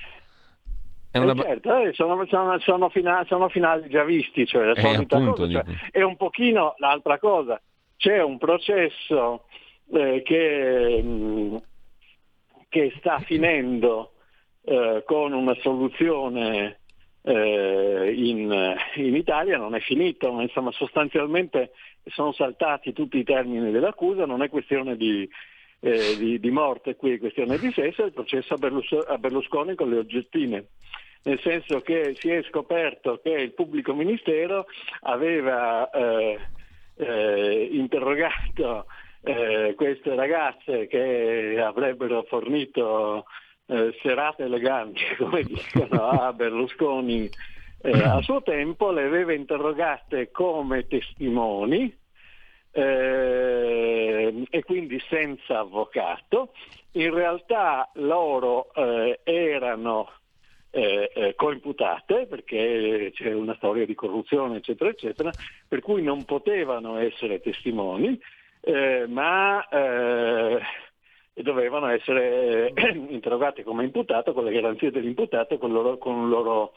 è una... eh certo, eh, sono, sono, sono, finali, sono, finali, già visti, cioè la eh, solita cosa. Cioè, è un pochino l'altra cosa. C'è un processo eh, che, mh, mm, che, sta finendo eh, con una soluzione in, in, Italia, non è finito, ma insomma sostanzialmente sono saltati tutti i termini dell'accusa, non è questione di, eh, di, di, morte qui, è questione di sesso, è il processo a Berlusconi con le oggettine nel senso che si è scoperto che il pubblico ministero aveva eh, eh, interrogato eh, queste ragazze che avrebbero fornito eh, serate eleganti, come dicono a Berlusconi eh, a suo tempo, le aveva interrogate come testimoni eh, e quindi senza avvocato. In realtà loro erano eh, eh, coimputate perché c'è una storia di corruzione eccetera eccetera per cui non potevano essere testimoni eh, ma eh, dovevano essere eh, interrogati come imputato con le garanzie dell'imputato con, loro, con, un, loro,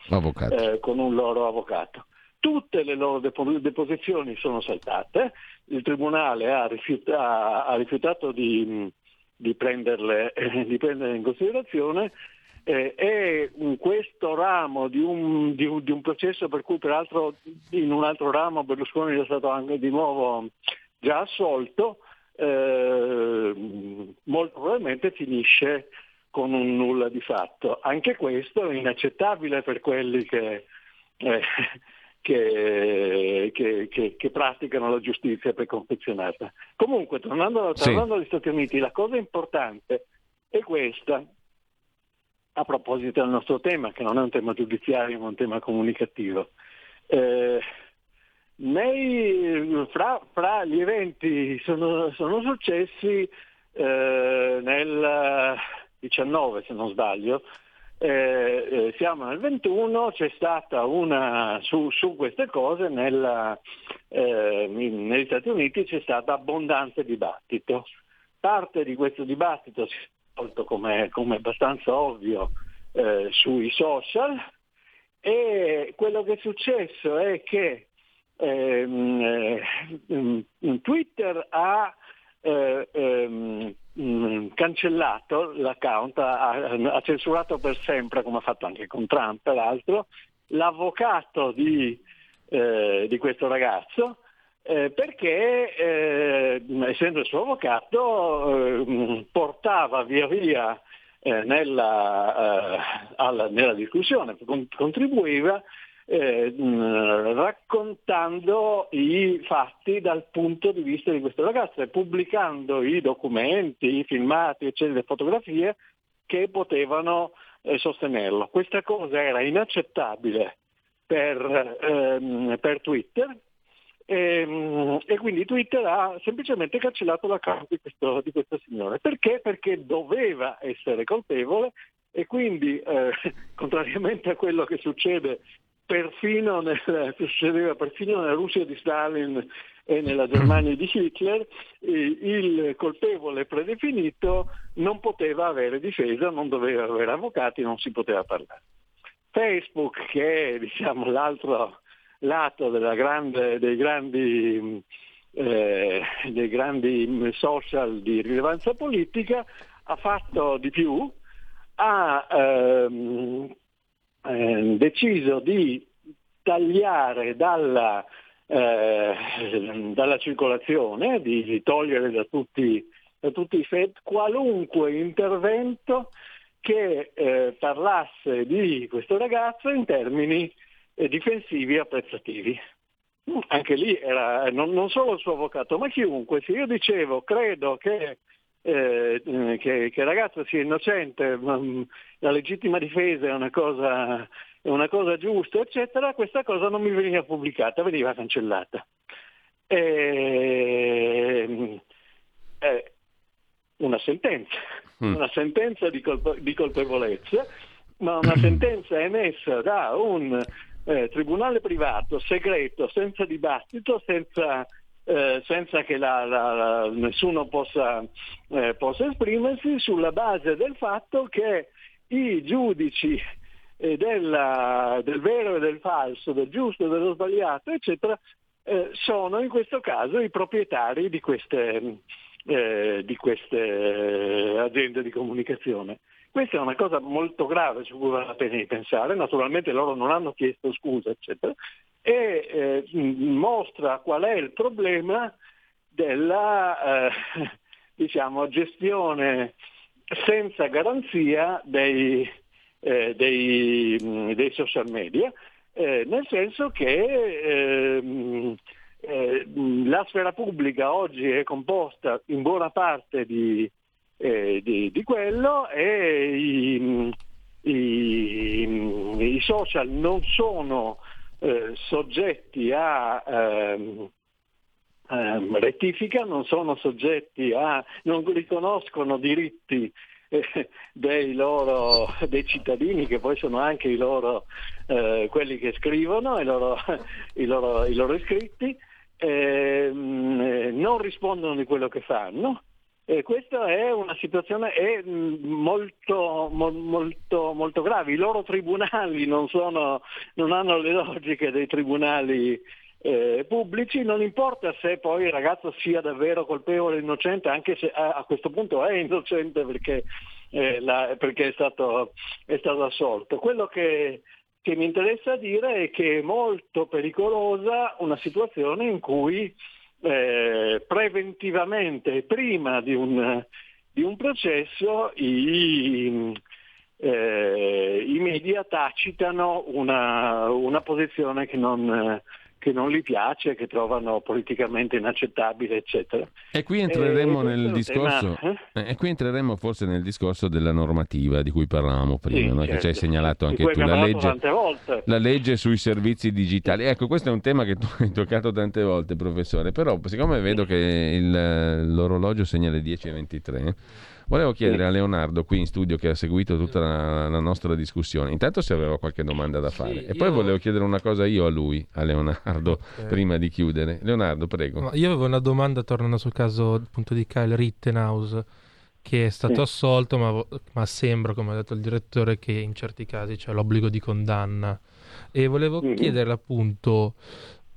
eh, con un loro avvocato. Tutte le loro deposizioni sono saltate, il Tribunale ha, rifiuta, ha rifiutato di, di, prenderle, di prenderle in considerazione eh, è questo ramo di un, di, un, di un, processo per cui peraltro in un altro ramo Berlusconi è stato anche di nuovo già assolto, eh, molto probabilmente finisce con un nulla di fatto. Anche questo è inaccettabile per quelli che, eh, che, che, che, praticano la giustizia preconfezionata. Comunque, tornando, tornando sì. agli Stati Uniti, la cosa importante è questa a proposito del nostro tema, che non è un tema giudiziario ma un tema comunicativo. Eh, nei, fra, fra, gli eventi sono, sono successi eh, nel 19 se non sbaglio, eh, eh, siamo nel 21, c'è stata una, su, su queste cose nella, eh, negli Stati Uniti c'è stato abbondante dibattito. Parte di questo dibattito si come, come abbastanza ovvio eh, sui social. E quello che è successo è che ehm, eh, Twitter ha eh, ehm, cancellato l'account, ha, ha, censurato per sempre, come ha fatto anche con Trump peraltro, l'avvocato di, eh, di questo ragazzo eh, perché eh, essendo il suo avvocato eh, portava via via eh, nella, eh, alla, nella, discussione, contribuiva eh, raccontando i fatti dal punto di vista di questo ragazzo e pubblicando i documenti, i filmati, eccetera, le fotografie che potevano sostenerlo. Questa cosa era inaccettabile per, ehm, per Twitter E, ehm, e, quindi Twitter ha semplicemente cancellato l'account di questo, di questo signore. Perché? Perché doveva essere colpevole e quindi, eh, contrariamente a quello che succede perfino, nel, succedeva perfino nella Russia di Stalin e nella Germania di Hitler, il colpevole predefinito non poteva avere difesa, non doveva avere avvocati, non si poteva parlare. Facebook, che è diciamo, l'altro lato grande, dei, grandi, eh, dei grandi social di rilevanza politica, ha fatto di più, ha ehm, eh, deciso di tagliare dalla, eh, dalla circolazione, di togliere da tutti, da tutti i FED qualunque intervento che eh, parlasse di questo ragazzo in termini eh, difensivi apprezzativi. Anche lì era non, non, solo il suo avvocato, ma chiunque. Se io dicevo credo che, eh, che, che il ragazzo sia innocente, mm, la legittima difesa è una cosa, è una cosa giusta, eccetera, questa cosa non mi veniva pubblicata, veniva cancellata. E, eh, una sentenza, mm. una sentenza di, colpe- di colpevolezza, ma una sentenza emessa da un eh, tribunale privato, segreto, senza dibattito, senza, eh, senza che la, la, la, nessuno possa, eh, possa, esprimersi sulla base del fatto che i giudici eh, della, del vero e del falso, del giusto e dello sbagliato, eccetera, eh, sono in questo caso i proprietari di queste, eh, di queste aziende di comunicazione. Questa è una cosa molto grave su cui vale la pena di pensare, naturalmente loro non hanno chiesto scusa, eccetera, e eh, mostra qual è il problema della eh, diciamo, gestione senza garanzia dei, eh, dei, dei social media, eh, nel senso che ehm, eh, la sfera pubblica oggi è composta in buona parte di eh, di, di, quello e i, i, i, social non sono eh, soggetti a ehm, ehm, rettifica, non sono soggetti a, non riconoscono diritti eh, dei, loro, dei cittadini che poi sono anche i loro, eh, quelli che scrivono, i loro, i loro, i loro iscritti, ehm, eh, non rispondono di quello che fanno e questa è una situazione è mm, molto, molto, molto, grave. I loro tribunali non, sono, non hanno le logiche dei tribunali eh, pubblici, non importa se poi il ragazzo sia davvero colpevole o innocente, anche se a, a, questo punto è innocente perché, eh, la, perché è, stato, è, stato, assolto. Quello che, che mi interessa dire è che è molto pericolosa una situazione in cui eh, preventivamente, prima di un, di un processo, i, eh, i, media tacitano una, una posizione che non, che non gli piace, che trovano politicamente inaccettabile, eccetera. E qui entreremo, e nel discorso, tema, eh? e qui entreremo forse nel discorso della normativa di cui parlavamo prima, sì, no? certo. che ci hai segnalato anche tu, la legge, la legge, sui servizi digitali. Ecco, questo è un tema che tu hai toccato tante volte, professore, però siccome vedo che il, l'orologio segna le 10.23, Volevo chiedere a Leonardo qui in studio che ha seguito tutta la, la nostra discussione, intanto se aveva qualche domanda da fare sì, e poi volevo chiedere una cosa io a lui, a Leonardo, okay. prima di chiudere. Leonardo, prego. No, io avevo una domanda tornando sul caso appunto di Kyle Rittenhouse che è stato sì. assolto, ma, ma, sembra, come ha detto il direttore, che in certi casi c'è l'obbligo di condanna. E volevo mm-hmm. chiedere appunto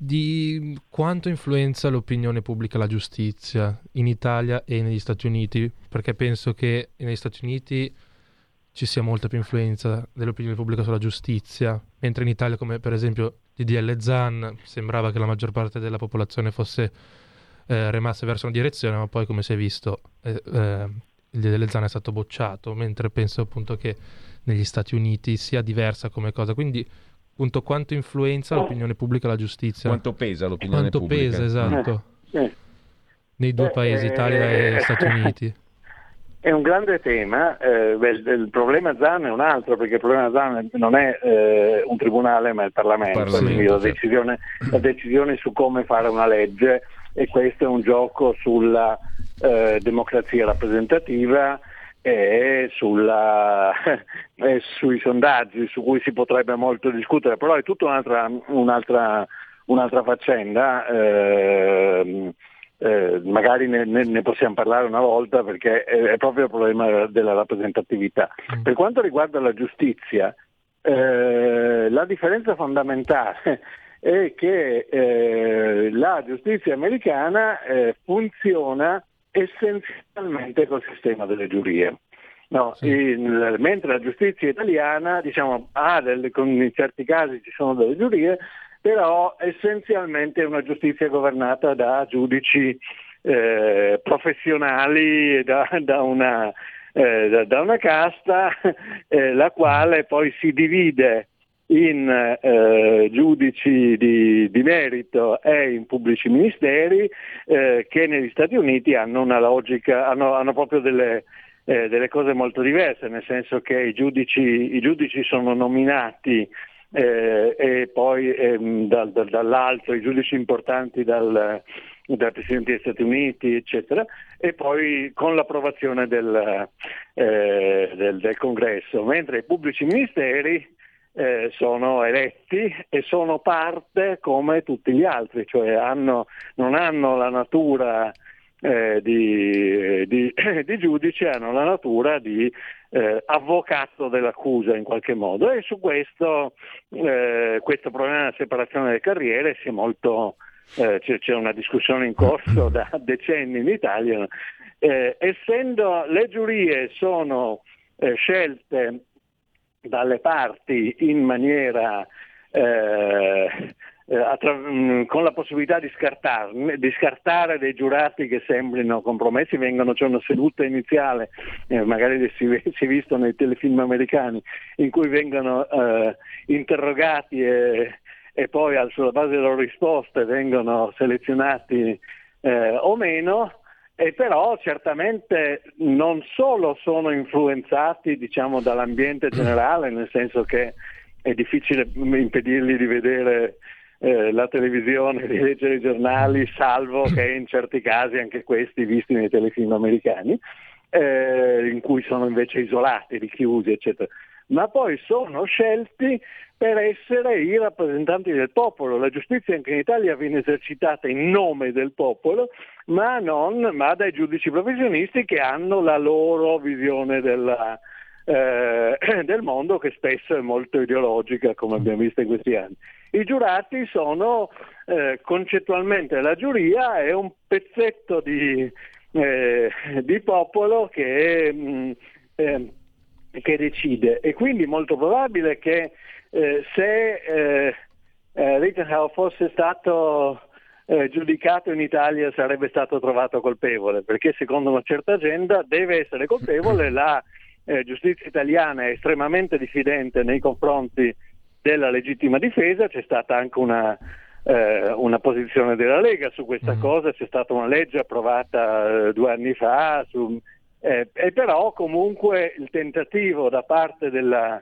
di quanto influenza l'opinione pubblica la giustizia in Italia e negli Stati Uniti, perché penso che negli Stati Uniti ci sia molta più influenza dell'opinione pubblica sulla giustizia, mentre in Italia, come per esempio DDL Zan, sembrava che la maggior parte della popolazione fosse eh, remasse verso una direzione, ma poi, come si è visto, eh, eh, il DDL Zan è stato bocciato, mentre penso appunto che negli Stati Uniti sia diversa come cosa. Quindi appunto quanto influenza l'opinione pubblica la giustizia. Quanto pesa l'opinione quanto pubblica. Quanto pesa, esatto. Eh, eh. Nei due eh, paesi, Italia e eh, Stati Uniti. è un grande tema, eh, beh, il problema ZAN è un altro, perché il problema ZAN non è eh, un tribunale ma è il Parlamento, Parlamento quindi la decisione, la decisione, su come fare una legge e questo è un gioco sulla eh, democrazia rappresentativa e sulla, e sui sondaggi su cui si potrebbe molto discutere, però è tutta un'altra, un'altra, un'altra faccenda. Eh, eh, magari ne, ne, possiamo parlare una volta perché è, è, proprio il problema della rappresentatività. Mm. Per quanto riguarda la giustizia, eh, la differenza fondamentale è che eh, la giustizia americana eh, funziona essenzialmente col sistema delle giurie. No, sì. in, mentre la giustizia italiana diciamo, ha delle, in certi casi ci sono delle giurie, però essenzialmente è una giustizia governata da giudici eh, professionali da, da, una, eh, da, da, una, casta eh, la quale poi si divide in eh, giudici di, di, merito e in pubblici ministeri eh, che negli Stati Uniti hanno una logica, hanno, hanno proprio delle, eh, delle, cose molto diverse, nel senso che i giudici, i giudici sono nominati eh, e poi ehm, dal, dal, dall'alto i giudici importanti dal, dal, Presidente degli Stati Uniti, eccetera, e poi con l'approvazione del, eh, del, del Congresso, mentre i pubblici ministeri eh, sono eletti e sono parte come tutti gli altri, cioè hanno, non hanno la natura eh, di, di, di, giudice, hanno la natura di eh, avvocato dell'accusa in qualche modo e su questo, eh, questo problema della separazione delle carriere si è molto, eh, c'è, c'è, una discussione in corso da decenni in Italia. Eh, essendo le giurie sono scelte dalle parti in maniera eh, eh, attra- mm, con la possibilità di, di, scartare dei giurati che sembrino compromessi, vengono, c'è una seduta iniziale, eh, magari si, si è visto nei telefilm americani, in cui vengono eh, interrogati e, e poi sulla base delle loro risposte vengono selezionati eh, o meno, e però certamente non solo sono influenzati diciamo, dall'ambiente generale, nel senso che è difficile impedirgli di vedere eh, la televisione, di leggere i giornali, salvo che in certi casi anche questi visti nei telefilm americani, eh, in cui sono invece isolati, richiusi, eccetera. Ma poi sono scelti per essere i rappresentanti del popolo. La giustizia anche in Italia viene esercitata in nome del popolo, ma, non, ma dai giudici professionisti che hanno la loro visione della, eh, del mondo che spesso è molto ideologica, come abbiamo visto in questi anni. I giurati sono eh, concettualmente la giuria è un pezzetto di, eh, di popolo che, mh, mm, eh, che, decide. E quindi molto probabile che eh, se eh, eh, Rittenhouse fosse stato eh, giudicato in Italia sarebbe stato trovato colpevole, perché secondo una certa agenda deve essere colpevole, la eh, giustizia italiana è estremamente diffidente nei confronti della legittima difesa, c'è stata anche una, eh, una posizione della Lega su questa mm. cosa, c'è stata una legge approvata eh, due anni fa, su, eh, e però comunque il tentativo da parte della,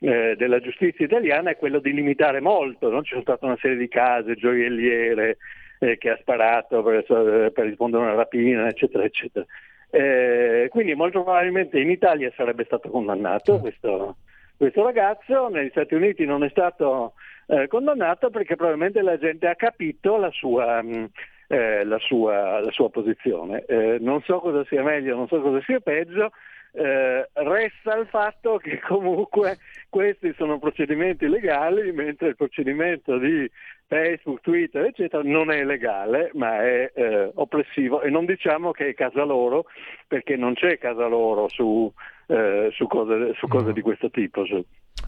eh, della giustizia italiana è quello di limitare molto, no? c'è stata una serie di casi, gioielliere eh, che ha sparato per, per, rispondere a una rapina, eccetera, eccetera. Eh, quindi molto probabilmente in Italia sarebbe stato condannato mm. questo, questo ragazzo, negli Stati Uniti non è stato eh, condannato perché probabilmente la gente ha capito la sua, mh, eh, la sua, la sua posizione. Eh, non so cosa sia meglio, non so cosa sia peggio, eh, resta il fatto che comunque questi sono procedimenti legali, mentre il procedimento di Facebook, Twitter, eccetera, non è legale, ma è eh, oppressivo e non diciamo che è casa loro, perché non c'è casa loro su, eh, su, cose, su cose, di questo tipo.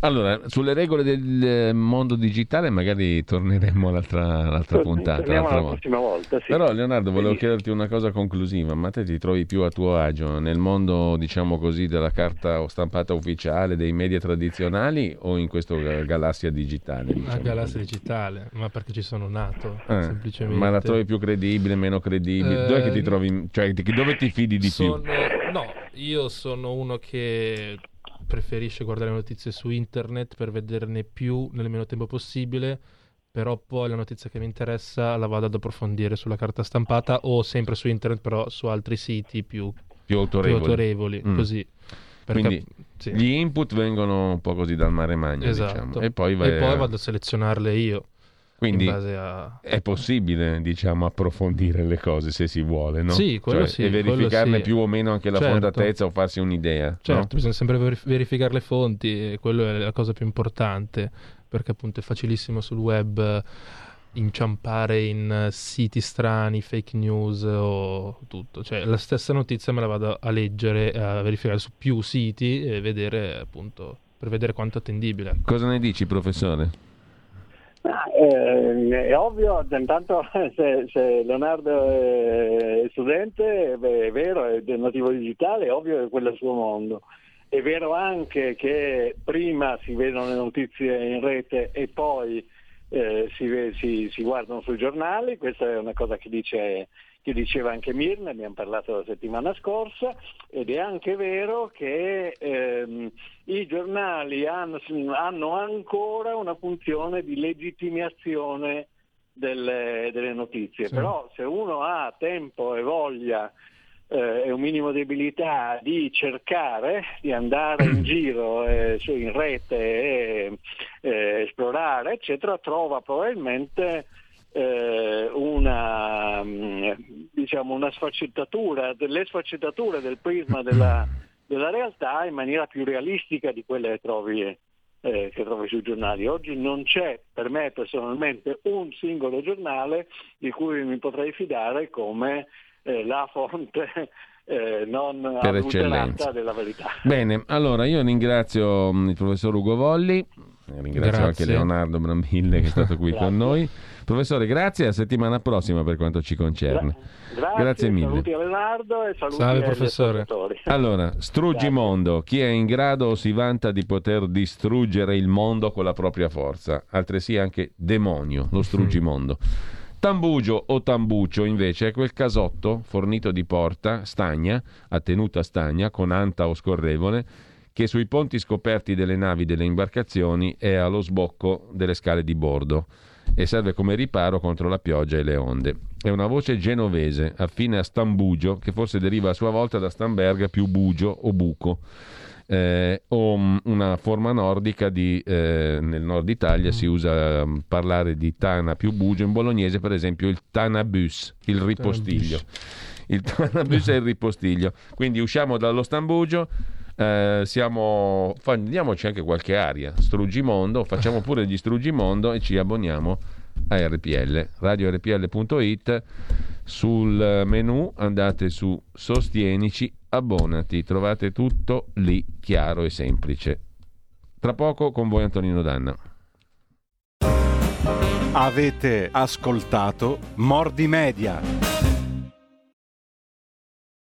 Allora, sulle regole del eh, mondo digitale magari torneremo all'altra, all'altra puntata. Torniamo la prossima volta, sì. Però Leonardo, volevo chiederti una cosa conclusiva, ma te ti trovi più a tuo agio nel mondo, diciamo così, della carta stampata ufficiale, dei media tradizionali o in questa galassia digitale? Diciamo La galassia così? digitale, ma perché ci sono nato, eh, semplicemente. Ma la trovi più credibile, meno credibile? Eh, dove ti trovi, cioè dove ti fidi di sono... più? No, io sono uno che preferisce guardare le notizie su internet per vederne più nel meno tempo possibile, però poi la notizia che mi interessa la vado ad approfondire sulla carta stampata o sempre su internet, però su altri siti più, più autorevoli. Più autorevoli mm. Così. Quindi sì. gli input vengono un po' così dal mare magno, esatto. diciamo. E poi, e poi vado a selezionarle io. Quindi a... è possibile, diciamo, approfondire le cose se si vuole, no? Sì, quello cioè, sì. E verificarne sì. più o meno anche la certo. fondatezza o farsi un'idea. Certo, no? bisogna sempre verificare le fonti, quello è la cosa più importante, perché appunto è facilissimo sul web inciampare in siti strani, fake news o tutto. Cioè, la stessa notizia me la vado a leggere, a verificare su più siti e vedere appunto per vedere quanto attendibile. Cosa ne dici, professore? Ah, eh, è ovvio, intanto se, se, Leonardo è studente, beh, è vero, è del nativo digitale, è ovvio che quello è il suo mondo. È vero anche che prima si vedono le notizie in rete e poi eh, si, si, si, guardano sui giornali, questa è una cosa che, dice, che diceva anche Mirna, abbiamo parlato la settimana scorsa, ed è anche vero che ehm, i giornali hanno, hanno, ancora una funzione di legittimazione delle, delle notizie, sì. però se uno ha tempo e voglia e un minimo di abilità di cercare, di andare in giro eh, in rete e eh, esplorare, eccetera, trova probabilmente eh, una, mm, diciamo, una sfaccettatura, delle sfaccettature del prisma della, della, realtà in maniera più realistica di quelle che trovi, eh, che trovi sui giornali. Oggi non c'è per me personalmente un singolo giornale di cui mi potrei fidare come eh, la fonte eh, non per eccellenza della verità. Bene, allora io ringrazio mm, il professor Ugo Volli, ringrazio grazie. anche Leonardo Brambille che è stato qui con noi. Professore, grazie, a settimana prossima per quanto ci concerne. Gra- grazie, grazie, mille. Saluti a Leonardo e saluti Salve, professore. Allora, Struggimondo, chi è in grado o si vanta di poter distruggere il mondo con la propria forza, altresì anche demonio, lo struggimondo. Mm. Tambugio o tambuccio invece è quel casotto fornito di porta, stagna, a tenuta stagna, con anta o scorrevole, che sui ponti scoperti delle navi delle imbarcazioni è allo sbocco delle scale di bordo e serve come riparo contro la pioggia e le onde. È una voce genovese, affine a stambugio, che forse deriva a sua volta da Stamberga più bugio o buco eh, o una forma nordica di, eh, nel nord Italia si usa um, parlare di tana più bugio, in bolognese per esempio il tanabus, il ripostiglio. Il tanabus è il ripostiglio. Quindi usciamo dallo stambugio, eh, siamo, andiamoci anche qualche aria, struggimondo, facciamo pure gli struggimondo e ci abboniamo a RPL, radiorpl.it. Sul menu andate su Sostienici abbonati, trovate tutto lì chiaro e semplice. Tra poco con voi Antonino Danna. Avete ascoltato Mordi Media.